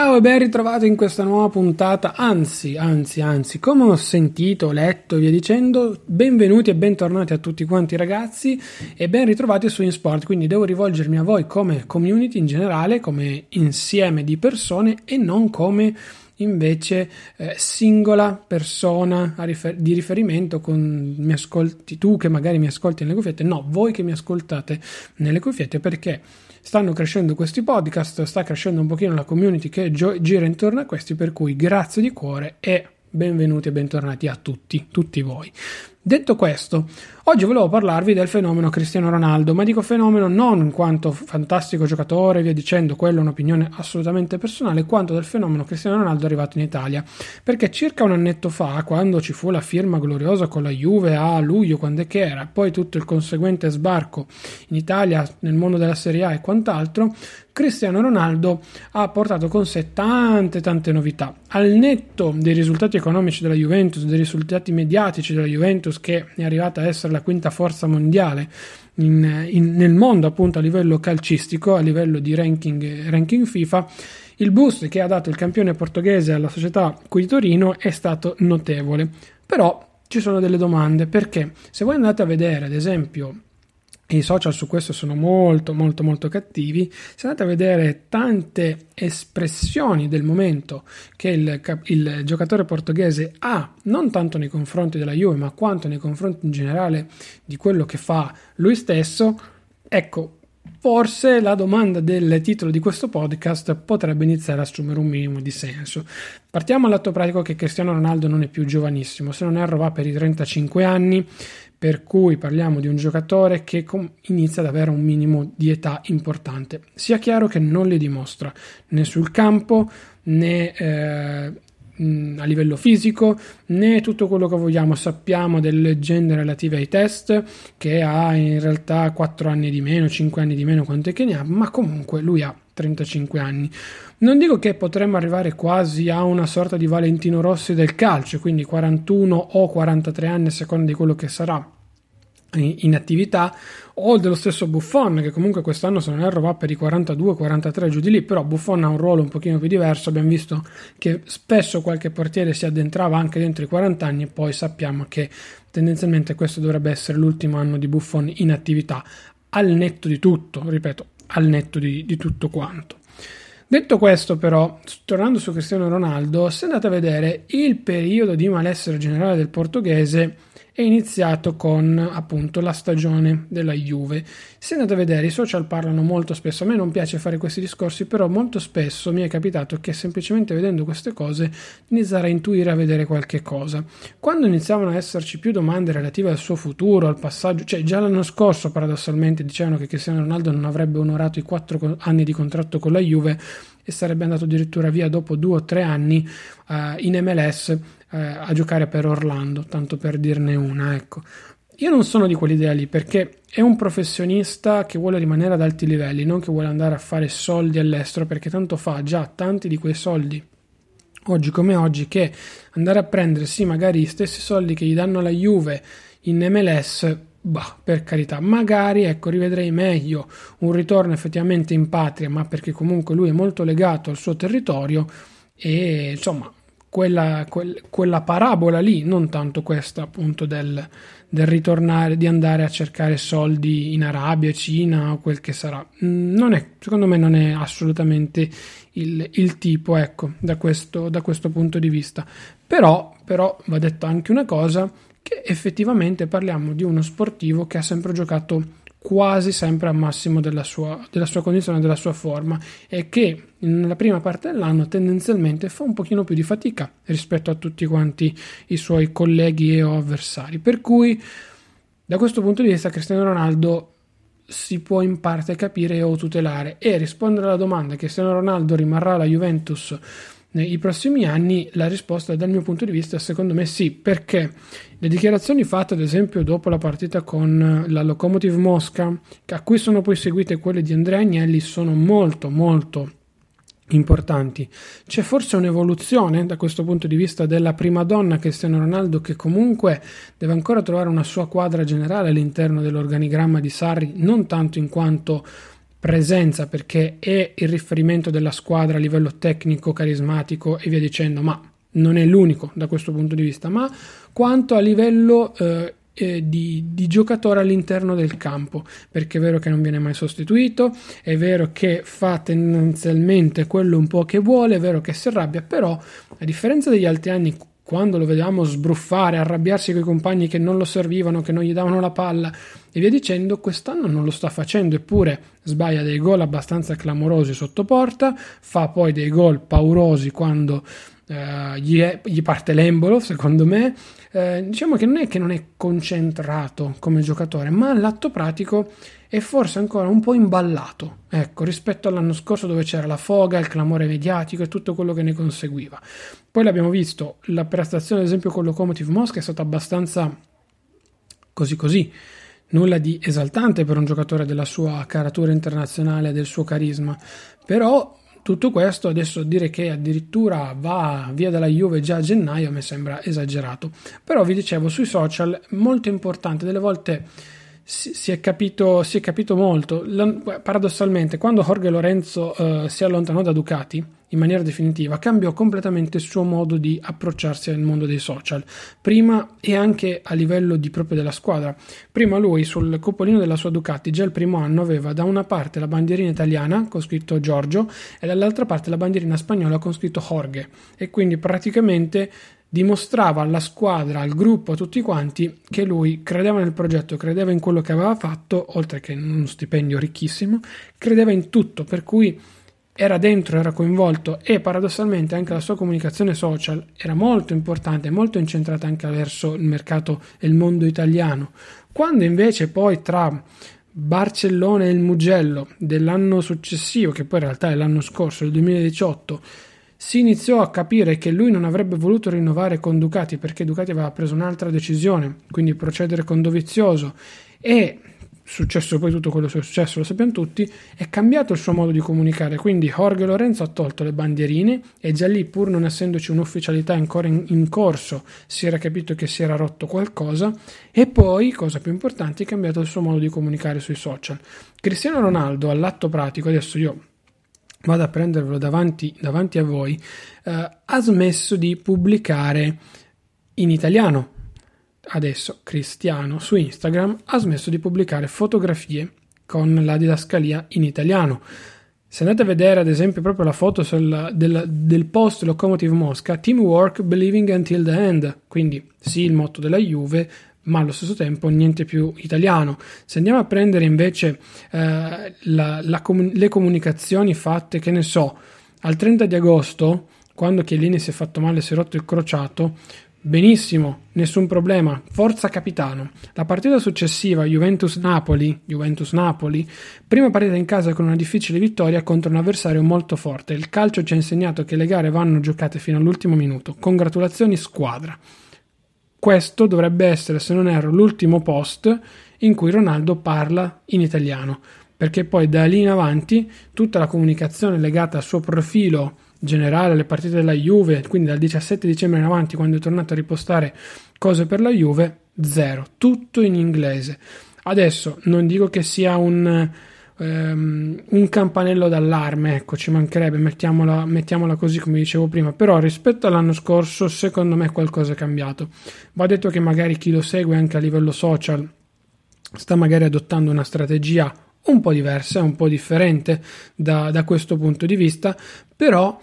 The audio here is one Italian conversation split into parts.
Ciao e ben ritrovato in questa nuova puntata, anzi, anzi, anzi, come ho sentito, letto e via dicendo, benvenuti e bentornati a tutti quanti ragazzi e ben ritrovati su InSport, quindi devo rivolgermi a voi come community in generale, come insieme di persone e non come invece eh, singola persona rifer- di riferimento con mi ascolti tu che magari mi ascolti nelle cuffiette, no, voi che mi ascoltate nelle cuffiette perché stanno crescendo questi podcast, sta crescendo un pochino la community che gio- gira intorno a questi, per cui grazie di cuore e benvenuti e bentornati a tutti, tutti voi. Detto questo, oggi volevo parlarvi del fenomeno Cristiano Ronaldo, ma dico fenomeno non in quanto fantastico giocatore, via dicendo, quella è un'opinione assolutamente personale, quanto del fenomeno Cristiano Ronaldo arrivato in Italia. Perché circa un annetto fa, quando ci fu la firma gloriosa con la Juve a luglio, quando è che era, poi tutto il conseguente sbarco in Italia, nel mondo della Serie A e quant'altro, Cristiano Ronaldo ha portato con sé tante tante novità. Al netto dei risultati economici della Juventus, dei risultati mediatici della Juventus che è arrivata a essere la quinta forza mondiale in, in, nel mondo appunto a livello calcistico, a livello di ranking, ranking FIFA, il boost che ha dato il campione portoghese alla società qui di Torino è stato notevole. Però ci sono delle domande perché se voi andate a vedere ad esempio i social su questo sono molto molto molto cattivi se andate a vedere tante espressioni del momento che il, il, giocatore portoghese ha non tanto nei confronti della Juve ma quanto nei confronti in generale di quello che fa lui stesso ecco forse la domanda del titolo di questo podcast potrebbe iniziare a assumere un minimo di senso. Partiamo all'atto pratico che Cristiano Ronaldo non è più giovanissimo, se non erro va per i 35 anni, per cui parliamo di un giocatore che com- inizia ad avere un minimo di età importante. Sia chiaro che non li dimostra né sul campo né eh, a livello fisico né tutto quello che vogliamo. Sappiamo delle leggende relative ai test che ha in realtà 4 anni di meno, 5 anni di meno, quanto che ne ha, ma comunque lui ha 35 anni. Non dico che potremmo arrivare quasi a una sorta di Valentino Rossi del calcio, quindi 41 o 43 anni a seconda di quello che sarà in attività o dello stesso Buffon che comunque quest'anno se non erro va per i 42-43 giù di lì però Buffon ha un ruolo un pochino più diverso abbiamo visto che spesso qualche portiere si addentrava anche dentro i 40 anni e poi sappiamo che tendenzialmente questo dovrebbe essere l'ultimo anno di Buffon in attività al netto di tutto ripeto al netto di, di tutto quanto. Detto questo, però, tornando su Cristiano Ronaldo, se andate a vedere il periodo di malessere generale del portoghese, è iniziato con appunto la stagione della Juve. Se andate a vedere, i social parlano molto spesso, a me non piace fare questi discorsi, però molto spesso mi è capitato che semplicemente vedendo queste cose iniziare a intuire a vedere qualche cosa. Quando iniziavano a esserci più domande relative al suo futuro, al passaggio, cioè già l'anno scorso paradossalmente dicevano che Cristiano Ronaldo non avrebbe onorato i quattro anni di contratto con la Juve e sarebbe andato addirittura via dopo due o tre anni uh, in MLS uh, a giocare per Orlando, tanto per dirne una, ecco. Io non sono di quell'idea lì perché è un professionista che vuole rimanere ad alti livelli, non che vuole andare a fare soldi all'estero perché tanto fa già tanti di quei soldi oggi come oggi che andare a prendere sì magari gli stessi soldi che gli danno la Juve in MLS Bah, per carità, magari ecco, rivedrei meglio un ritorno effettivamente in patria, ma perché comunque lui è molto legato al suo territorio e insomma quella, quel, quella parabola lì, non tanto questa appunto del, del, ritornare, di andare a cercare soldi in Arabia, Cina o quel che sarà. Mm, non è, secondo me non è assolutamente il, il tipo, ecco, da questo, da questo punto di vista. Però, però va detto anche una cosa che effettivamente parliamo di uno sportivo che ha sempre giocato quasi sempre al massimo della sua, della sua condizione, della sua forma e che nella prima parte dell'anno tendenzialmente fa un pochino più di fatica rispetto a tutti quanti i suoi colleghi e o avversari. Per cui da questo punto di vista Cristiano Ronaldo si può in parte capire o tutelare e rispondere alla domanda Cristiano Ronaldo rimarrà alla Juventus nei prossimi anni la risposta dal mio punto di vista secondo me sì perché le dichiarazioni fatte ad esempio dopo la partita con la Lokomotiv Mosca a cui sono poi seguite quelle di Andrea Agnelli sono molto molto importanti. C'è forse un'evoluzione da questo punto di vista della prima donna Cristiano Ronaldo che comunque deve ancora trovare una sua quadra generale all'interno dell'organigramma di Sarri, non tanto in quanto presenza perché è il riferimento della squadra a livello tecnico, carismatico e via dicendo, ma non è l'unico da questo punto di vista, ma quanto a livello eh, eh, di, di, giocatore all'interno del campo, perché è vero che non viene mai sostituito, è vero che fa tendenzialmente quello un po' che vuole, è vero che si arrabbia, però a differenza degli altri anni quando lo vediamo sbruffare, arrabbiarsi con i compagni che non lo servivano, che non gli davano la palla e via dicendo, quest'anno non lo sta facendo, eppure sbaglia dei gol abbastanza clamorosi sotto porta, fa poi dei gol paurosi quando eh, gli, è, gli, parte l'embolo, secondo me. Eh, diciamo che non è che non è concentrato come giocatore, ma all'atto pratico e forse ancora un po' imballato, ecco, rispetto all'anno scorso dove c'era la foga, il clamore mediatico e tutto quello che ne conseguiva. Poi l'abbiamo visto, la prestazione ad esempio con Lokomotiv Mosca è stata abbastanza così così, nulla di esaltante per un giocatore della sua caratura internazionale, del suo carisma, però tutto questo adesso dire che addirittura va via dalla Juve già a gennaio mi sembra esagerato. Però vi dicevo sui social molto importante, delle volte si, è, capito, si è capito molto. Paradossalmente, quando Jorge Lorenzo uh, si allontanò da Ducati in maniera definitiva, cambiò completamente il suo modo di approcciarsi al mondo dei social. Prima e anche a livello di proprio della squadra. Prima lui sul cupolino della sua Ducati già il primo anno aveva da una parte la bandierina italiana con scritto Giorgio e dall'altra parte la bandierina spagnola con scritto Jorge e quindi praticamente dimostrava alla squadra, al gruppo, a tutti quanti che lui credeva nel progetto, credeva in quello che aveva fatto, oltre che in uno stipendio ricchissimo, credeva in tutto, per cui era dentro, era coinvolto e paradossalmente anche la sua comunicazione social era molto importante, molto incentrata anche verso il mercato e il mondo italiano. Quando invece poi tra Barcellona e il Mugello dell'anno successivo, che poi in realtà è l'anno scorso, il 2018, si iniziò a capire che lui non avrebbe voluto rinnovare con Ducati perché Ducati aveva preso un'altra decisione, quindi procedere con Dovizioso e successo poi tutto quello che è successo, lo sappiamo tutti, è cambiato il suo modo di comunicare, quindi Jorge Lorenzo ha tolto le bandierine e già lì pur non essendoci un'ufficialità ancora in, in corso si era capito che si era rotto qualcosa e poi, cosa più importante, è cambiato il suo modo di comunicare sui social. Cristiano Ronaldo all'atto pratico, adesso io vado a prendervelo davanti, davanti a voi, eh, ha smesso di pubblicare in italiano. Adesso Cristiano su Instagram ha smesso di pubblicare fotografie con la didascalia in italiano. Se andate a vedere ad esempio proprio la foto sul, del, del, post Locomotive Mosca, Teamwork Believing Until the End, quindi sì il motto della Juve, ma allo stesso tempo niente più italiano. Se andiamo a prendere invece eh, la, la le comunicazioni fatte, che ne so, al 30 di agosto, quando Chiellini si è fatto male, si è rotto il crociato, benissimo, nessun problema, forza capitano. La partita successiva, Juventus-Napoli, Juventus-Napoli, prima partita in casa con una difficile vittoria contro un avversario molto forte. Il calcio ci ha insegnato che le gare vanno giocate fino all'ultimo minuto. Congratulazioni squadra. Questo dovrebbe essere, se non erro, l'ultimo post in cui Ronaldo parla in italiano, perché poi da lì in avanti tutta la comunicazione legata al suo profilo generale, alle partite della Juve, quindi dal 17 dicembre in avanti, quando è tornato a ripostare cose per la Juve, zero, tutto in inglese. Adesso non dico che sia un um, un campanello d'allarme, ecco, ci mancherebbe, mettiamola, mettiamola così come dicevo prima, però rispetto all'anno scorso secondo me qualcosa è cambiato. Va detto che magari chi lo segue anche a livello social sta magari adottando una strategia un po' diversa, un po' differente da, da questo punto di vista, però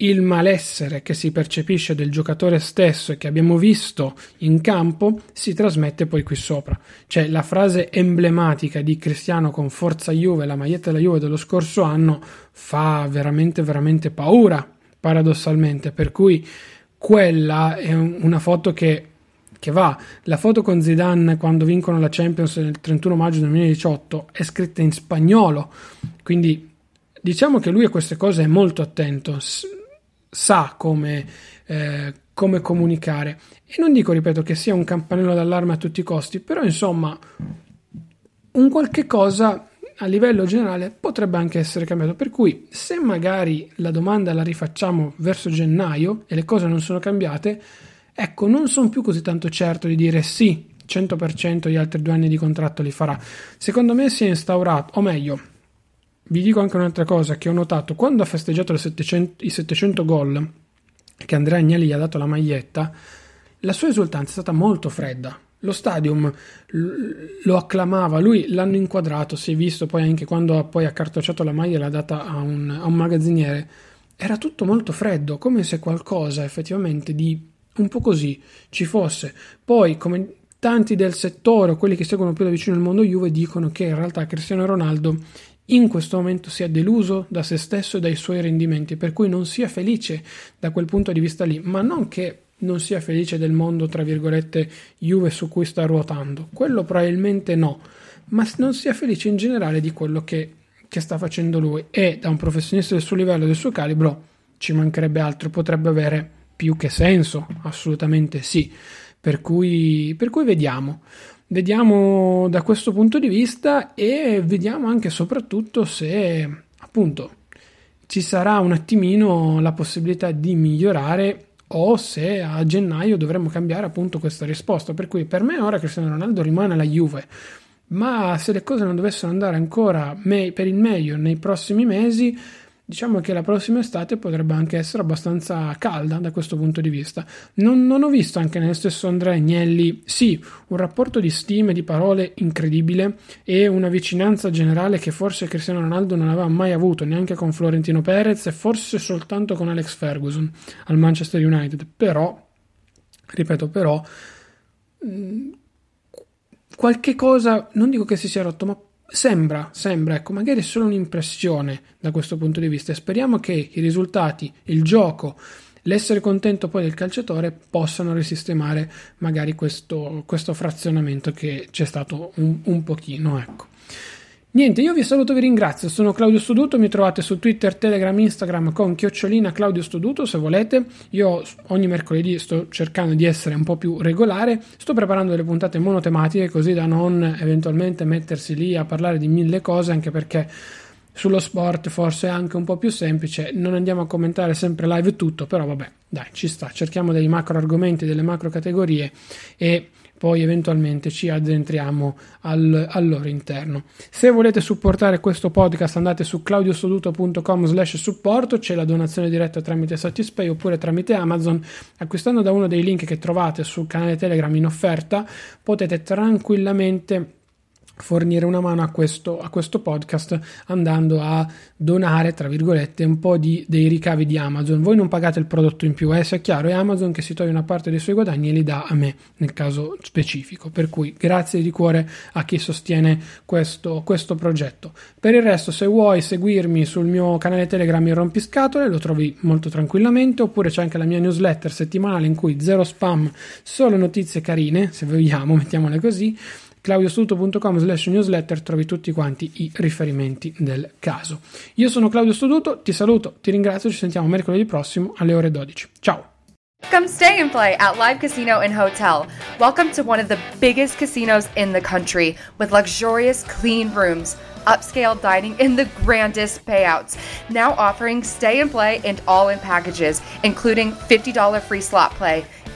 il malessere che si percepisce del giocatore stesso e che abbiamo visto in campo si trasmette poi qui sopra. Cioè la frase emblematica di Cristiano con Forza Juve, la maglietta della Juve dello scorso anno, fa veramente veramente paura, paradossalmente, per cui quella è una foto che, che va. La foto con Zidane quando vincono la Champions il 31 maggio 2018 è scritta in spagnolo, quindi diciamo che lui a queste cose è molto attento sa come, eh, come comunicare. E non dico, ripeto, che sia un campanello d'allarme a tutti i costi, però insomma, un qualche cosa a livello generale potrebbe anche essere cambiato. Per cui, se magari la domanda la rifacciamo verso gennaio e le cose non sono cambiate, ecco, non sono più così tanto certo di dire sì, 100% gli altri due anni di contratto li farà. Secondo me si è instaurato, o meglio, vi dico anche un'altra cosa che ho notato quando ha festeggiato 700, i 700 gol che Andrea Agnelli gli ha dato la maglietta, la sua esultanza è stata molto fredda. Lo stadium lo acclamava, lui l'hanno inquadrato, si è visto poi anche quando ha poi accartocciato la maglia e l'ha data a un, a un magazziniere. Era tutto molto freddo, come se qualcosa effettivamente di un po' così ci fosse. Poi, come tanti del settore o quelli che seguono più da vicino il mondo Juve dicono che in realtà Cristiano Ronaldo in questo momento sia deluso da se stesso e dai suoi rendimenti, per cui non sia felice da quel punto di vista lì, ma non che non sia felice del mondo, tra virgolette, Juve su cui sta ruotando, quello probabilmente no, ma non sia felice in generale di quello che, che sta facendo lui e da un professionista del suo livello, del suo calibro, ci mancherebbe altro, potrebbe avere più che senso, assolutamente sì, per cui, per cui vediamo. Vediamo da questo punto di vista e vediamo anche soprattutto se appunto ci sarà un attimino la possibilità di migliorare o se a gennaio dovremmo cambiare appunto questa risposta. Per cui per me ora Cristiano Ronaldo rimane alla Juve, ma se le cose non dovessero andare ancora me- per il meglio nei prossimi mesi, diciamo che la prossima estate potrebbe anche essere abbastanza calda da questo punto di vista. Non, non, ho visto anche nel stesso Andrea Agnelli, sì, un rapporto di stime, di parole incredibile e una vicinanza generale che forse Cristiano Ronaldo non aveva mai avuto neanche con Florentino Perez e forse soltanto con Alex Ferguson al Manchester United. Però, ripeto, però, mh, qualche cosa, non dico che si sia rotto, ma Sembra, sembra, ecco, magari è solo un'impressione da questo punto di vista. Speriamo che i risultati, il gioco, l'essere contento poi del calciatore possano risistemare magari questo, questo frazionamento che c'è stato un, un pochino, ecco. Niente, io vi saluto vi ringrazio. Sono Claudio Stoduto, mi trovate su Twitter, Telegram, Instagram con chiocciolina Claudio Stoduto se volete. Io ogni mercoledì sto cercando di essere un po' più regolare. Sto preparando delle puntate monotematiche così da non eventualmente mettersi lì a parlare di mille cose, anche perché sullo sport forse è anche un po' più semplice. Non andiamo a commentare sempre live tutto, però vabbè, dai, ci sta. Cerchiamo dei macro argomenti, delle macro categorie e poi eventualmente ci addentriamo al, al, loro interno. Se volete supportare questo podcast andate su claudiostoduto.com slash supporto, c'è la donazione diretta tramite Satispay oppure tramite Amazon. Acquistando da uno dei link che trovate sul canale Telegram in offerta potete tranquillamente fornire una mano a questo, a questo podcast andando a donare tra virgolette un po' di, dei ricavi di Amazon. Voi non pagate il prodotto in più eh, sia chiaro è Amazon che si toglie una parte dei suoi guadagni e li dà a me nel caso specifico. Per cui grazie di cuore a chi sostiene questo, questo progetto. Per il resto se vuoi seguirmi sul mio canale Telegram il rompiscatole lo trovi molto tranquillamente oppure c'è anche la mia newsletter settimanale in cui zero spam solo notizie carine se vogliamo mettiamole così claudiostuto.com slash newsletter trovi tutti quanti i riferimenti del caso. Io sono Claudio Studuto, ti saluto, ti ringrazio, ci sentiamo mercoledì prossimo alle ore 12. Ciao! Come stay and play at Live Casino and Hotel. Welcome to one of the biggest casinos in the country with luxurious clean rooms, upscale dining, and the grandest payouts. Now offering stay and play and all in packages, including $50 free slot play.